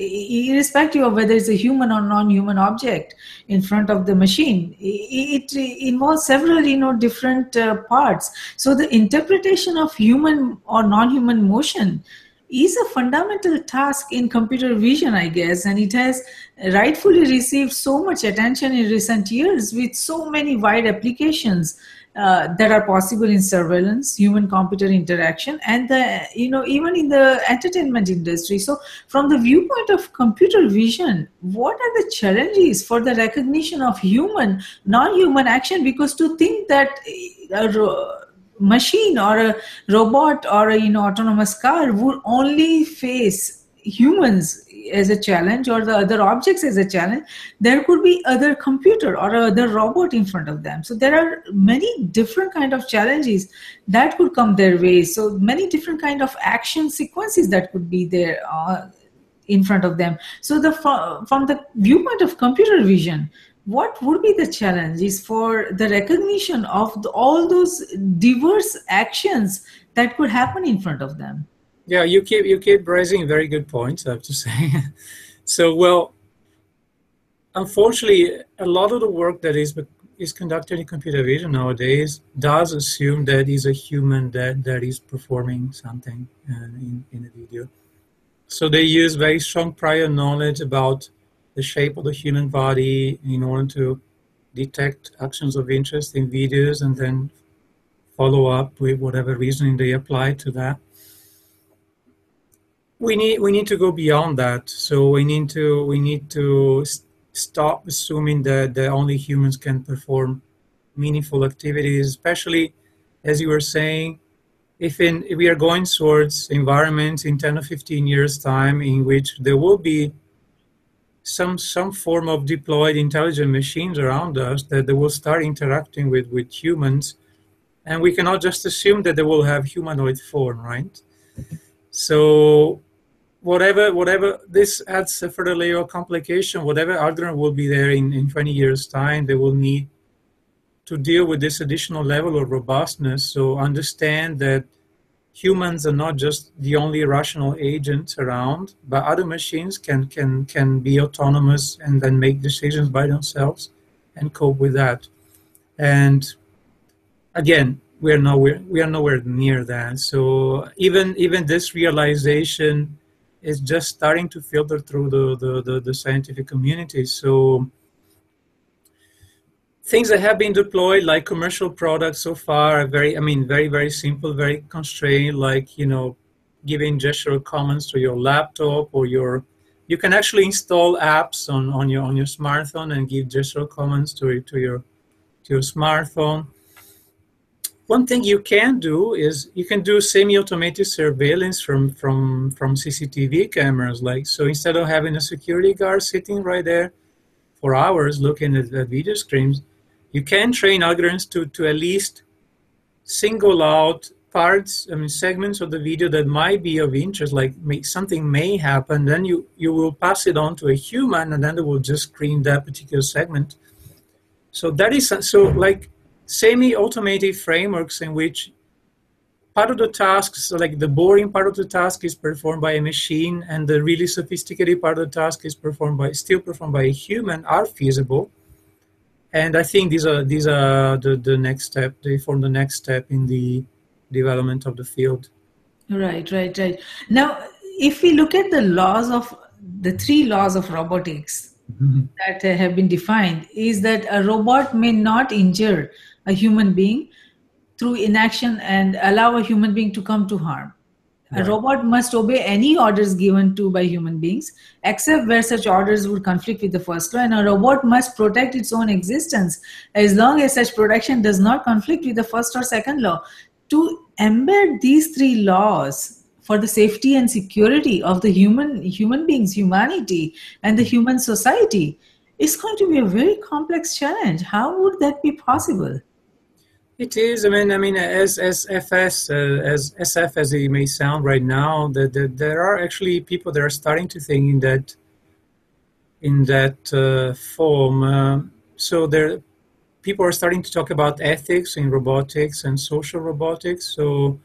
irrespective of whether it's a human or non-human object in front of the machine it, it involves several you know different uh, parts. So the interpretation of human or non-human motion is a fundamental task in computer vision, I guess, and it has rightfully received so much attention in recent years with so many wide applications uh, that are possible in surveillance, human-computer interaction, and the you know even in the entertainment industry. So, from the viewpoint of computer vision, what are the challenges for the recognition of human, non-human action? Because to think that uh, machine or a robot or a you know autonomous car would only face humans as a challenge or the other objects as a challenge there could be other computer or other robot in front of them. So there are many different kind of challenges that could come their way. So many different kind of action sequences that could be there uh, in front of them. So the from the viewpoint of computer vision what would be the challenge is for the recognition of the, all those diverse actions that could happen in front of them yeah you keep you keep raising very good points i have to say so well unfortunately a lot of the work that is is conducted in computer vision nowadays does assume that is a human that that is performing something uh, in, in a video so they use very strong prior knowledge about the shape of the human body in order to detect actions of interest in videos and then follow up with whatever reasoning they apply to that. We need we need to go beyond that. So we need to we need to stop assuming that, that only humans can perform meaningful activities, especially as you were saying, if, in, if we are going towards environments in 10 or 15 years time in which there will be some some form of deployed intelligent machines around us that they will start interacting with with humans and we cannot just assume that they will have humanoid form right So whatever whatever this adds a further layer of complication. Whatever algorithm will be there in, in 20 years' time, they will need to deal with this additional level of robustness. So understand that humans are not just the only rational agents around, but other machines can can can be autonomous and then make decisions by themselves and cope with that. And again, we are nowhere we are nowhere near that. So even even this realization is just starting to filter through the the, the, the scientific community. So things that have been deployed like commercial products so far are very i mean very very simple very constrained like you know giving gestural commands to your laptop or your you can actually install apps on, on your on your smartphone and give gestural commands to, to your to your smartphone one thing you can do is you can do semi-automated surveillance from from from cctv cameras like so instead of having a security guard sitting right there for hours looking at, the video screens you can train algorithms to, to at least single out parts, I mean, segments of the video that might be of interest, like may, something may happen, then you, you will pass it on to a human and then they will just screen that particular segment. So that is, so like semi-automated frameworks in which part of the tasks, so like the boring part of the task is performed by a machine and the really sophisticated part of the task is performed by, still performed by a human are feasible and I think these are these are the, the next step. They form the next step in the development of the field. Right, right, right. Now, if we look at the laws of the three laws of robotics mm-hmm. that have been defined, is that a robot may not injure a human being through inaction and allow a human being to come to harm. Right. A robot must obey any orders given to by human beings, except where such orders would conflict with the first law. And a robot must protect its own existence as long as such protection does not conflict with the first or second law. To embed these three laws for the safety and security of the human human beings, humanity, and the human society is going to be a very complex challenge. How would that be possible? It is. I mean, I mean, as as FS, uh, as SF as it may sound right now, that the, there are actually people that are starting to think in that in that uh, form. Uh, so there, people are starting to talk about ethics in robotics and social robotics. So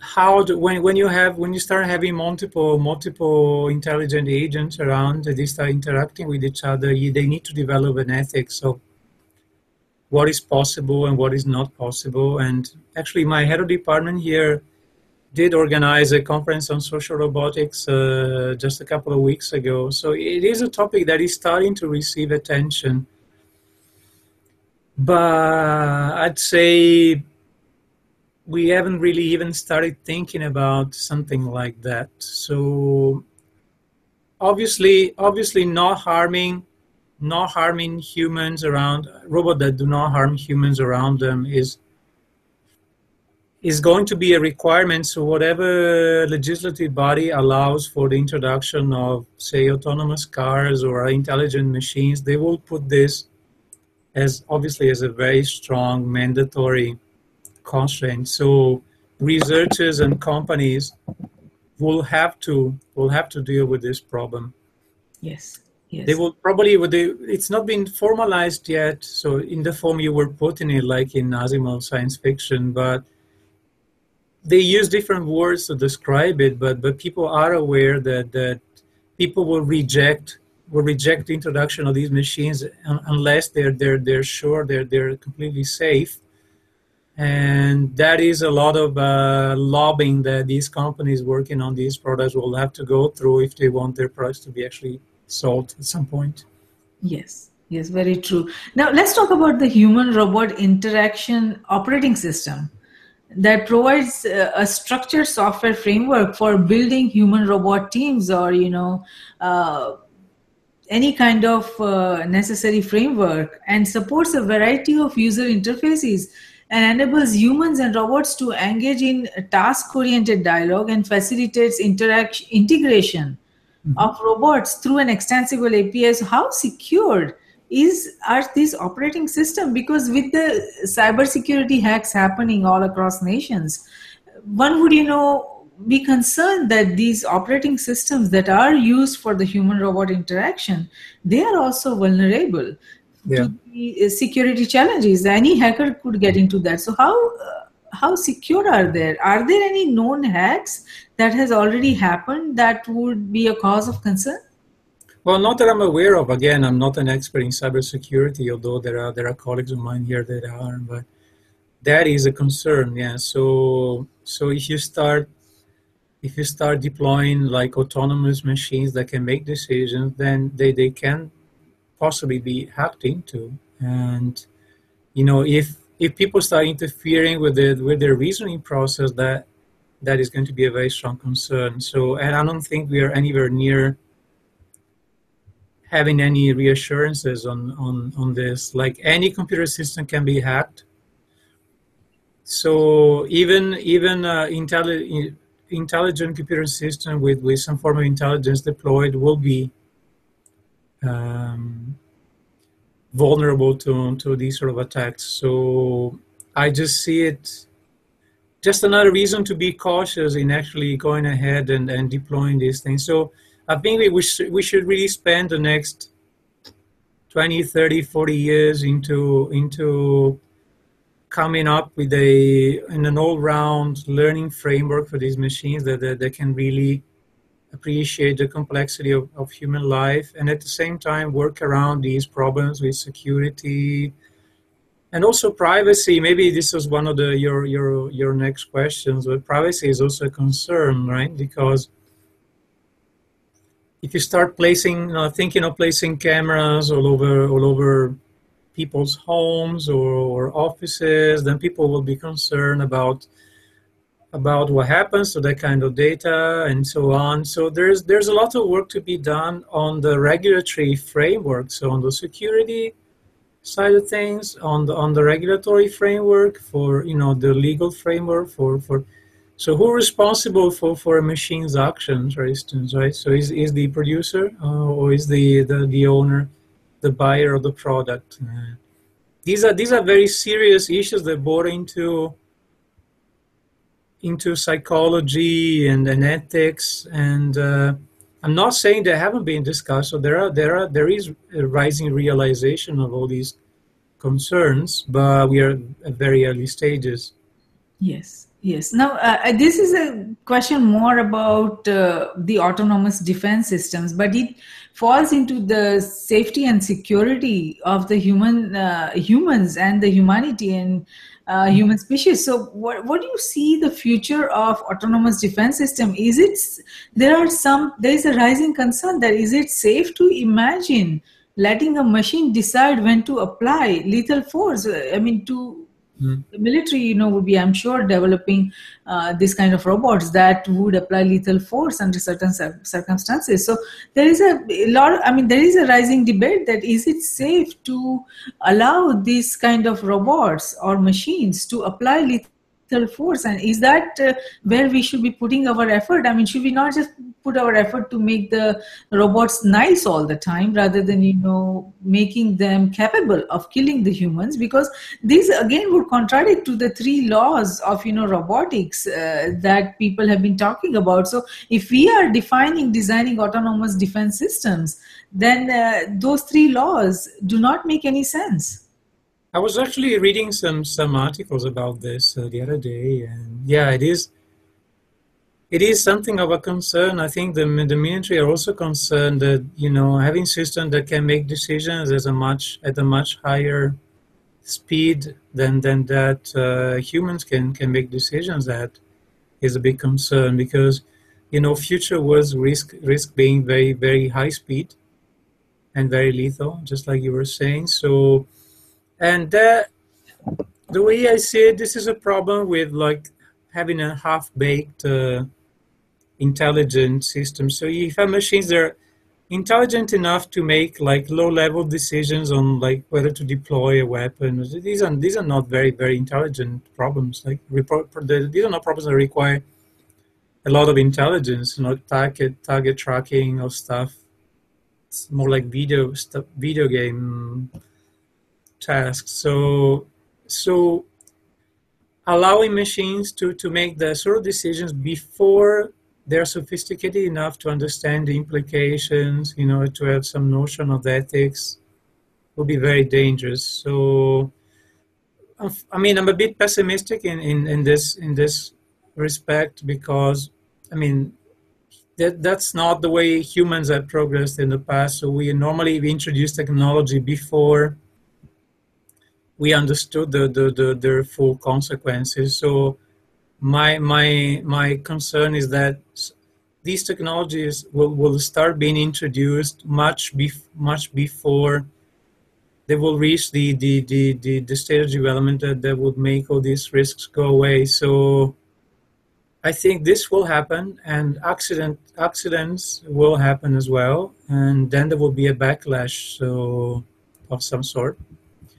how do, when when you have when you start having multiple multiple intelligent agents around, they start interacting with each other. You, they need to develop an ethics. So what is possible and what is not possible. And actually, my head of department here did organize a conference on social robotics uh, just a couple of weeks ago. So it is a topic that is starting to receive attention. But I'd say we haven't really even started thinking about something like that. So obviously, obviously, not harming not harming humans around robot that do not harm humans around them is is going to be a requirement. So whatever legislative body allows for the introduction of say autonomous cars or intelligent machines they will put this as obviously as a very strong mandatory constraint. So researchers and companies will have to will have to deal with this problem. Yes Yes. They will probably, they, it's not been formalized yet, so in the form you were putting it, like in Asimov science fiction, but they use different words to describe it, but, but people are aware that, that people will reject will reject the introduction of these machines unless they're they're they're sure they're they're completely safe and that is a lot of uh, lobbying that these companies working on these products will have to go through if they want their products to be actually solved at some point. Yes, yes, very true. Now let's talk about the human robot interaction operating system that provides a structured software framework for building human robot teams or you know uh, any kind of uh, necessary framework and supports a variety of user interfaces and enables humans and robots to engage in task oriented dialogue and facilitates interaction integration mm-hmm. of robots through an extensible API. So how secured is are these operating system? Because with the cybersecurity hacks happening all across nations, one would, you know, be concerned that these operating systems that are used for the human robot interaction, they are also vulnerable Yeah. to the uh, security challenges. Any hacker could get into that. So how uh, how secure are there? Are there any known hacks that has already happened that would be a cause of concern? Well, not that I'm aware of. Again, I'm not an expert in cybersecurity, although there are there are colleagues of mine here that are. But that is a concern. Yeah. So so if you start if you start deploying like autonomous machines that can make decisions, then they, they can possibly be hacked into. And you know, if if people start interfering with it with their reasoning process, that that is going to be a very strong concern. So, and I don't think we are anywhere near having any reassurances on on on this. Like any computer system can be hacked. So even even uh, intelli- intelligent computer system with with some form of intelligence deployed will be um, vulnerable to to these sort of attacks. So I just see it just another reason to be cautious in actually going ahead and, and deploying these things. So I think we, should, we should really spend the next 20, 30, 40 years into into coming up with a in an all-round learning framework for these machines that, that, that can really appreciate the complexity of, of human life and at the same time work around these problems with security, and also privacy maybe this was one of the your your your next questions but privacy is also a concern right? Because if you start placing uh, thinking of placing cameras all over all over people's homes or, or offices then people will be concerned about about what happens to that kind of data and so on. So there's there's a lot of work to be done on the regulatory framework so on the security side of things on the on the regulatory framework for you know the legal framework for for so who responsible for for a machine's actions for instance right? So is is the producer uh, or is the, the the owner the buyer of the product? Uh, these are these are very serious issues that border into into psychology and, and ethics and uh, I'm not saying they haven't been discussed. So there are there are there is a rising realization of all these concerns, but we are at very early stages. Yes, yes. Now uh, this is a question more about uh, the autonomous defense systems, but it falls into the safety and security of the human uh, humans and the humanity and uh, human species. So, what, what do you see the future of autonomous defense system? Is it there are some there is a rising concern that is it safe to imagine letting a machine decide when to apply lethal force? I mean, to Mm. the military, you know, would be I'm sure developing uh, this kind of robots that would apply lethal force under certain cir- circumstances. So there is a, lot. I mean, there is a rising debate that is it safe to allow these kind of robots or machines to apply lethal force. And is that uh, where we should be putting our effort? I mean should we not just put our effort to make the robots nice all the time rather than you know making them capable of killing the humans? Because these again would contradict to the three laws of you know robotics uh, that people have been talking about. So if we are defining designing autonomous defense systems then uh, those three laws do not make any sense I was actually reading some some articles about this uh, the other day, and yeah, it is it is something of a concern. I think the the military are also concerned that you know having systems that can make decisions at a much at a much higher speed than than that uh, humans can can make decisions at is a big concern because you know future was risk risk being very very high speed and very lethal, just like you were saying. So and that the way i see it this is a problem with like having a half-baked uh, intelligent system. So if have machines that are intelligent enough to make like low-level decisions on like whether to deploy a weapon these are these are not very very intelligent problems. Like report these are not problems that require a lot of intelligence you know target target tracking or stuff. It's more like video stuff video game tasks. So, so allowing machines to, to make the sort of decisions before they're sophisticated enough to understand the implications, you know, to have some notion of ethics will be very dangerous. So, I mean, I'm a bit pessimistic in, in, in this in this respect because, I mean, that that's not the way humans have progressed in the past. So we normally introduce technology before we understood the, the, the their full consequences. So my my my concern is that these technologies will, will start being introduced much bef- much before they will reach the, the, the, the, the state of development that, that would make all these risks go away. So I think this will happen, and accident accidents will happen as well, and then there will be a backlash so of some sort.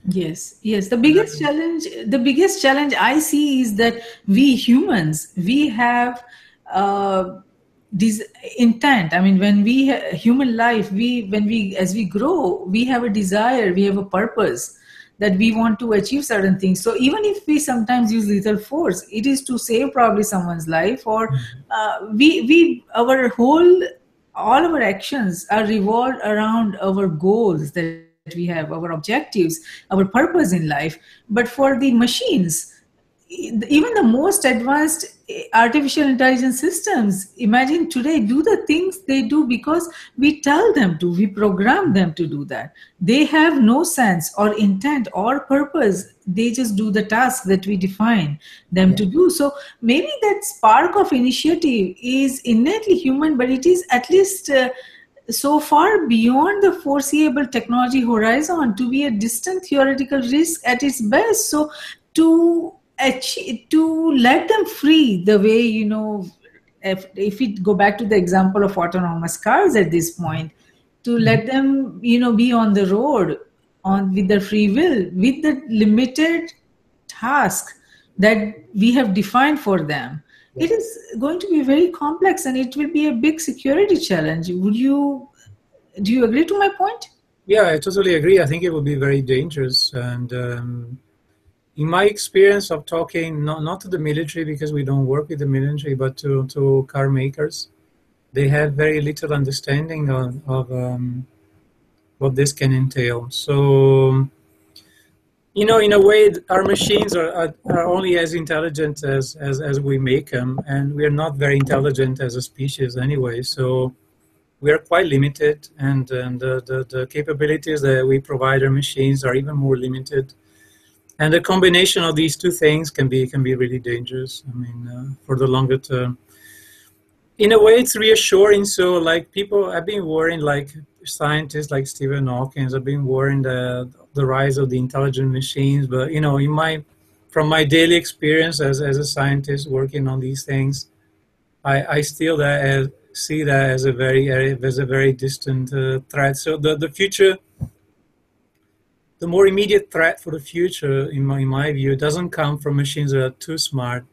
Yes, yes. The biggest challenge, the biggest challenge I see is that we humans, we have uh, this intent. I mean, when we ha- human life, we when we as we grow, we have a desire, we have a purpose that we want to achieve certain things. So even if we sometimes use lethal force, it is to save probably someone's life, or uh, we we our whole all our actions are revolved around our goals that we have, our objectives, our purpose in life. But for the machines, even the most advanced artificial intelligence systems imagine today do the things they do because we tell them to we program them to do that they have no sense or intent or purpose they just do the task that we define them yeah. to do so maybe that spark of initiative is innately human but it is at least uh, so far beyond the foreseeable technology horizon to be a distant theoretical risk at its best so to achieve, to let them free the way you know if, if we go back to the example of autonomous cars at this point to mm-hmm. let them you know be on the road on with their free will with the limited task that we have defined for them it is going to be very complex and it will be a big security challenge. Would you do you agree to my point? Yeah i totally agree. I think it would be very dangerous. And um, in my experience of talking not, not to the military because we don't work with the military but to, to car makers they have very little understanding of, of um, what this can entail. So you know, in a way, our machines are, are, are, only as intelligent as, as, as we make them, and we are not very intelligent as a species anyway. So we are quite limited, and, and the, the, the capabilities that we provide our machines are even more limited. And the combination of these two things can be can be really dangerous. I mean, uh, for the longer term. In a way, it's reassuring. So, like people, I've been worrying, like scientists like Stephen Hawking have been worrying the the rise of the intelligent machines. But you know, in my from my daily experience as as a scientist working on these things, I I still that as, see that as a very as a very distant uh, threat. So the the future. The more immediate threat for the future, in my, in my view, doesn't come from machines that are too smart,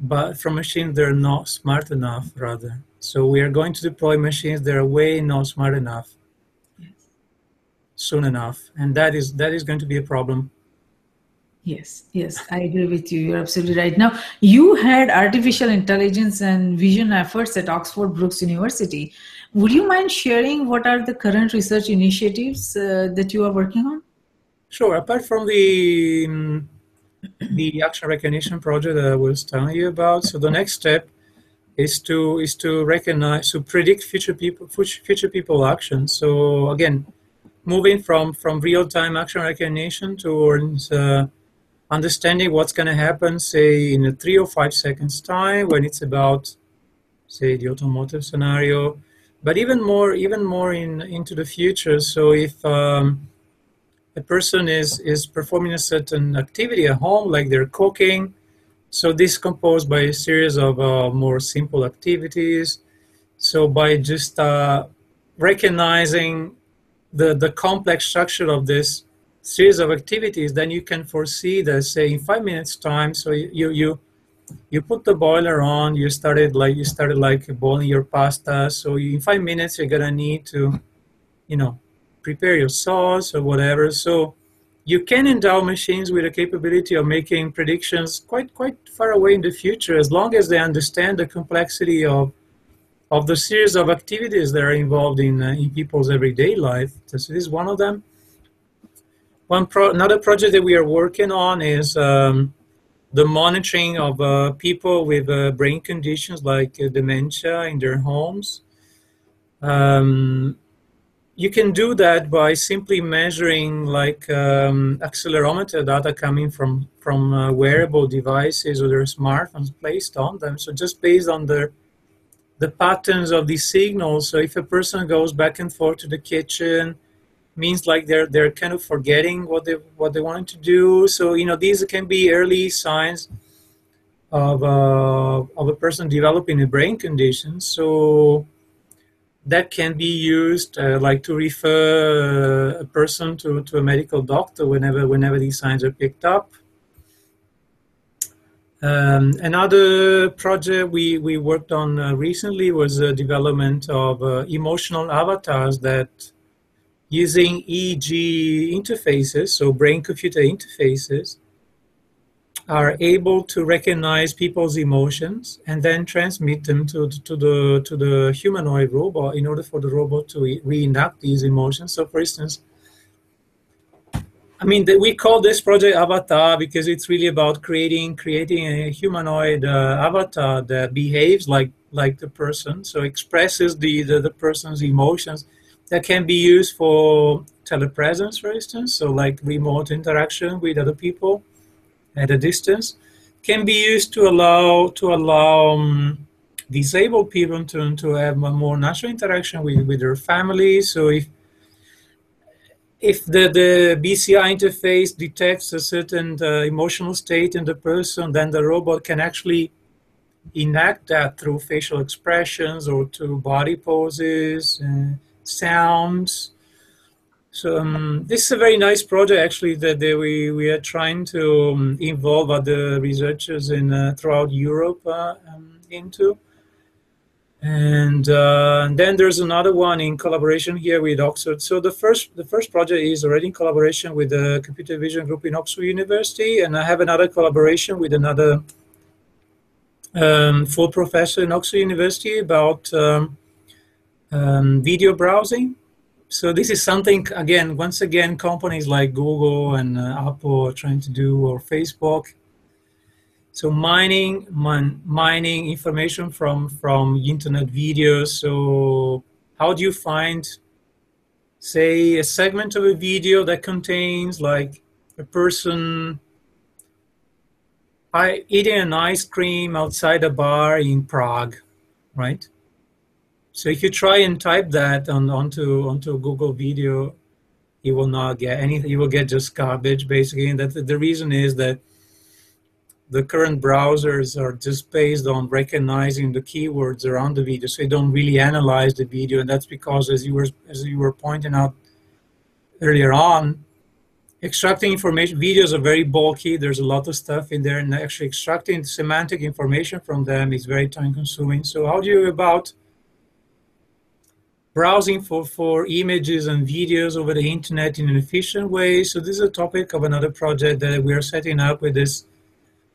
but from machines that are not smart enough, rather. So we are going to deploy machines that are way not smart enough soon enough, and that is that is going to be a problem. Yes, yes, I agree with you. You're absolutely right. Now, you had artificial intelligence and vision efforts at Oxford Brookes University. Would you mind sharing what are the current research initiatives uh, that you are working on? Sure. Apart from the um, the action recognition project that I was telling you about, so the next step is to is to recognize to predict future people future people actions. So again, moving from from real time action recognition towards uh, understanding what's going to happen, say in three or five seconds time when it's about, say, the automotive scenario, but even more even more in into the future. So if um, a person is is performing a certain activity at home, like they're cooking so this is composed by a series of uh, more simple activities. So by just uh, recognizing the, the complex structure of this series of activities, then you can foresee that, say, in five minutes time, so you, you, you put the boiler on, you started like, you started like boiling your pasta. So in five minutes, you're gonna need to, you know, prepare your sauce or whatever. So you can endow machines with the capability of making predictions quite quite far away in the future as long as they understand the complexity of of the series of activities that are involved in uh, in people's everyday life. This is one of them. One pro- another project that we are working on is um, the monitoring of uh, people with uh, brain conditions like uh, dementia in their homes. Um, you can do that by simply measuring like um, accelerometer data coming from from uh, wearable devices or their smartphones placed on them. So just based on the the patterns of these signals. So if a person goes back and forth to the kitchen, means like they're they're kind of forgetting what they what they wanted to do. So you know these can be early signs of uh, of a person developing a brain condition. So that can be used uh, like to refer a person to, to a medical doctor whenever whenever these signs are picked up. Um, another project we, we worked on uh, recently was the development of uh, emotional avatars that using EEG interfaces, so brain-computer interfaces, are able to recognize people's emotions and then transmit them to, to the to the humanoid robot in order for the robot to reenact these emotions. So, for instance, I mean, we call this project Avatar because it's really about creating creating a humanoid uh, avatar that behaves like like the person, so expresses the, the the person's emotions. That can be used for telepresence, for instance, so like remote interaction with other people at a distance can be used to allow to allow um, disabled people to, to have a more natural interaction with, with their families. So if if the, the BCI interface detects a certain uh, emotional state in the person, then the robot can actually enact that through facial expressions or to body poses, and sounds, so um, this is a very nice project actually that they, we, we are trying to um, involve other researchers in uh, throughout Europe uh, um, into. And, uh, and, then there's another one in collaboration here with Oxford. So the first the first project is already in collaboration with the computer vision group in Oxford University, and I have another collaboration with another um, full professor in Oxford University about um, um, video browsing. So this is something again once again companies like google and uh, apple are trying to do or facebook so mining min, mining information from from internet videos so how do you find say a segment of a video that contains like a person I, eating an ice cream outside a bar in prague right so if you try and type that on, onto onto Google Video, you will not get anything. You will get just garbage basically, and that the reason is that the current browsers are just based on recognizing the keywords around the video, so they don't really analyze the video, and that's because, as you were as you were pointing out earlier on, extracting information videos are very bulky. There's a lot of stuff in there, and actually extracting semantic information from them is very time consuming. So how do you about browsing for, for images and videos over the internet in an efficient way. So this is a topic of another project that we are setting up with this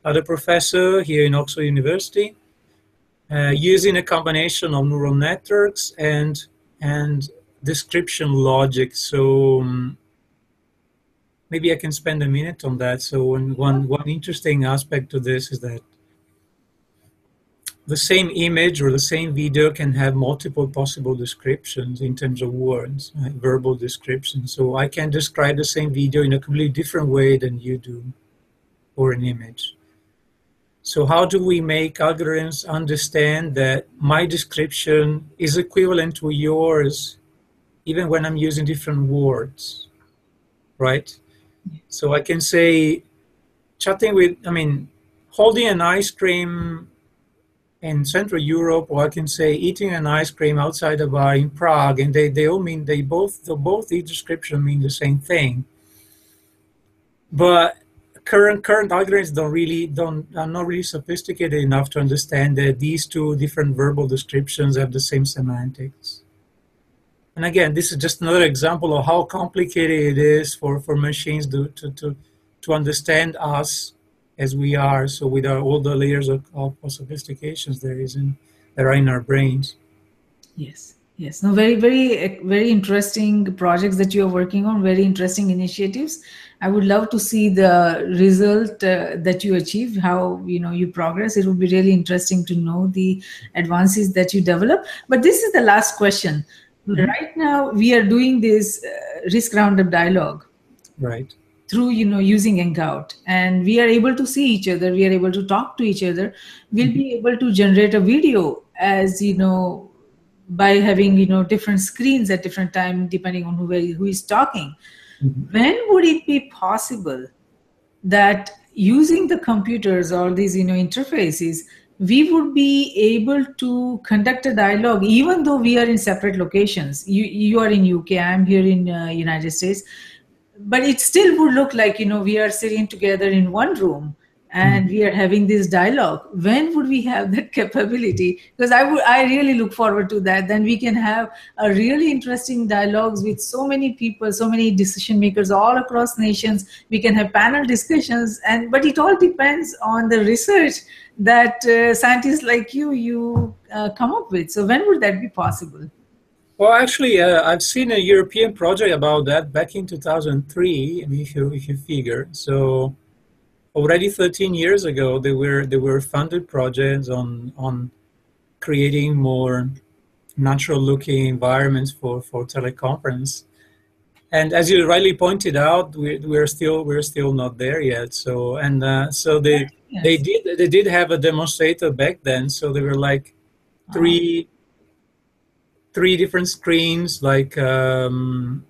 other professor here in Oxford University, uh, using a combination of neural networks and and description logic. So um, maybe I can spend a minute on that. So one, one, one interesting aspect to this is that the same image or the same video can have multiple possible descriptions in terms of words, right? verbal descriptions. So I can describe the same video in a completely different way than you do, or an image. So how do we make algorithms understand that my description is equivalent to yours, even when I'm using different words, right? So I can say, chatting with, I mean, holding an ice cream in Central Europe, or I can say eating an ice cream outside a bar in Prague, and they, they all mean they both the both the description mean the same thing. But current current algorithms don't really don't are not really sophisticated enough to understand that these two different verbal descriptions have the same semantics. and again, this is just another example of how complicated it is for, for machines to, to, to, to understand us as we are. So with our, all the layers of, of sophistications there is in, that are in our brains. Yes. Yes, no, very, very, very interesting projects that you are working on. Very interesting initiatives. I would love to see the result uh, that you achieve, how you know you progress. It would be really interesting to know the advances that you develop. But this is the last question. Mm-hmm. Right now, we are doing this uh, risk roundup dialogue. Right. Through you know using Hangout, and we are able to see each other. We are able to talk to each other. We'll mm-hmm. be able to generate a video as you know by having you know different screens at different time depending on who who is talking mm-hmm. when would it be possible that using the computers or these you know interfaces we would be able to conduct a dialogue even though we are in separate locations you you are in uk i'm here in uh, united states but it still would look like you know we are sitting together in one room and mm-hmm. we are having this dialogue. When would we have that capability? Because i would i really look forward to that. Then we can have a really interesting dialogues with so many people so many decision makers all across nations. We can have panel discussions. And but it all depends on the research that uh, scientists like you you uh, come up with. So when would that be possible? Well, actually, uh, I've seen a European project about that back in 2003. If you if you figure, so already 13 years ago, there were there were funded projects on on creating more natural-looking environments for for teleconference. And as you rightly pointed out, we, we're still we're still not there yet. So and uh, so they yes. they did they did have a demonstrator back then. So there were like three three different screens, like um,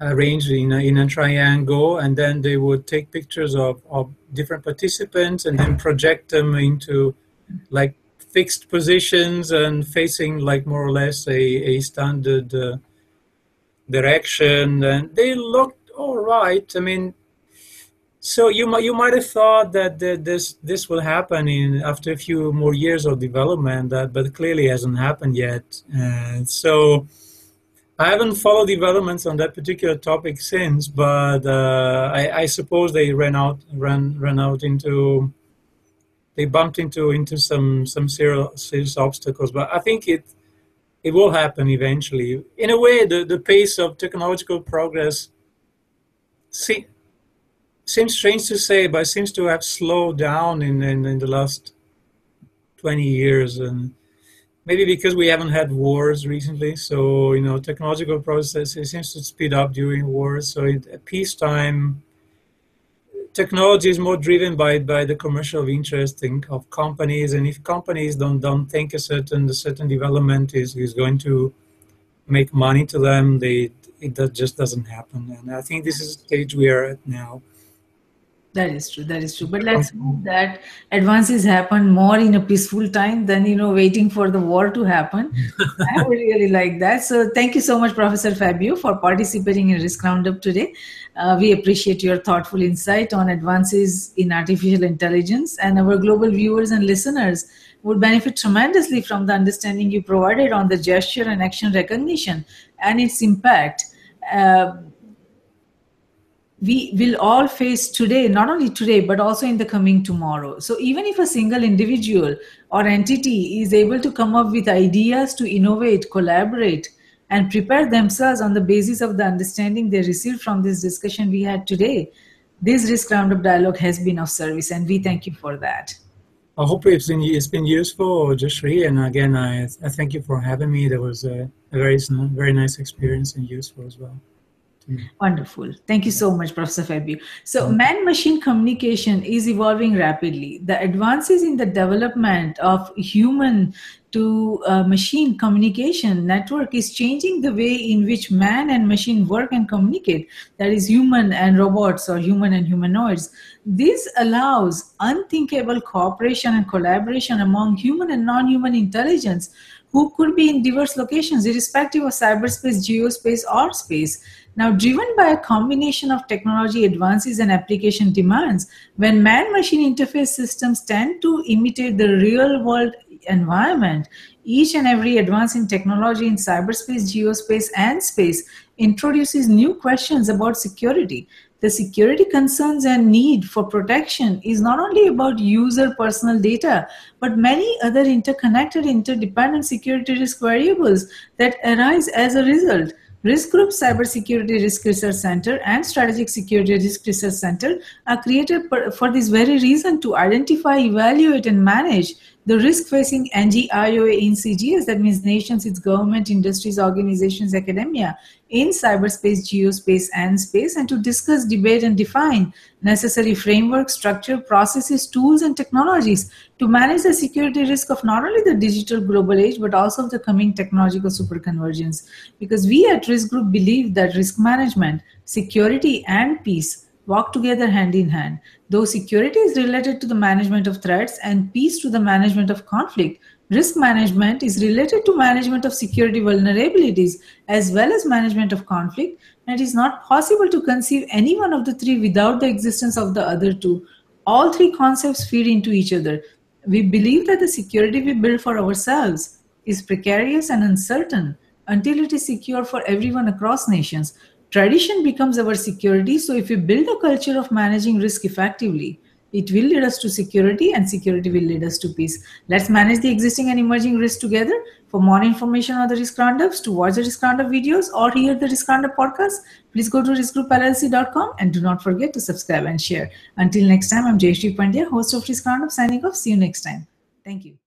arranged in a, in a triangle, and then they would take pictures of, of different participants and then project them into like fixed positions and facing like more or less a, a standard uh, direction. And they looked all right. I mean, so you might you might have thought that the, this this will happen in after a few more years of development, that but clearly hasn't happened yet. So I haven't followed developments on that particular topic since, but uh, I, I, suppose they ran out ran ran out into they bumped into into some some serious, obstacles. But I think it it will happen eventually. In a way, the, the pace of technological progress see, seems strange to say, but seems to have slowed down in, in, in the last 20 years. And maybe because we haven't had wars recently so you know technological process it seems to speed up during wars. So it, at peacetime technology is more driven by by the commercial interest of companies and if companies don't don't think a certain a certain development is is going to make money to them they it just doesn't happen. And i think this is the stage we are at now that is true. That is true. But let's hope that advances happen more in a peaceful time than you know waiting for the war to happen. I would really like that. So thank you so much, Professor Fabio, for participating in Risk Roundup today. Uh, we appreciate your thoughtful insight on advances in artificial intelligence, and our global viewers and listeners would benefit tremendously from the understanding you provided on the gesture and action recognition and its impact. Uh, we will all face today, not only today, but also in the coming tomorrow. So, even if a single individual or entity is able to come up with ideas to innovate, collaborate, and prepare themselves on the basis of the understanding they received from this discussion we had today, this risk roundup dialogue has been of service, and we thank you for that. I hope it's been, it's been useful, Jayshree. And again, I, I thank you for having me. That was a, a very, very nice experience and useful as well. Wonderful. Thank you so much, Professor Fabio. So, man machine communication is evolving rapidly. The advances in the development of human to uh, machine communication network is changing the way in which man and machine work and communicate. That is, human and robots or human and humanoids. This allows unthinkable cooperation and collaboration among human and non human intelligence who could be in diverse locations, irrespective of cyberspace, geospace, or space. Now, driven by a combination of technology advances and application demands, when man machine interface systems tend to imitate the real world environment. Each and every advance in technology in cyberspace, geospace, and space introduces new questions about security. The security concerns and need for protection is not only about user personal data, but many other interconnected, interdependent security risk variables that arise as a result. Risk Group Cybersecurity Risk Research Center and Strategic Security Risk Research Center are created for this very reason to identify, evaluate, and manage the risk facing NGIOA in CGS, that means nations, its government, industries, organizations, academia, in cyberspace, geospace, and space, and to discuss, debate, and define necessary framework, structure, processes, tools, and technologies to manage the security risk of not only the digital global age, but also of the coming technological superconvergence. Because we at Risk Group believe that risk management, security, and peace walk together hand in hand. Though security is related to the management of threats and peace to the management of conflict, risk management is related to management of security vulnerabilities as well as management of conflict. And it is not possible to conceive any one of the three without the existence of the other two. All three concepts feed into each other. We believe that the security we build for ourselves is precarious and uncertain until it is secure for everyone across nations tradition becomes our security. So if we build a culture of managing risk effectively, it will lead us to security and security will lead us to peace. Let's manage the existing and emerging risks together. For more information on the risk roundups, to watch the risk roundup videos or hear the risk roundup podcast, please go to riskgroupllc.com and do not forget to subscribe and share. Until next time, I'm Jayshree Pandya, host of Risk Roundup, signing off. See you next time. Thank you.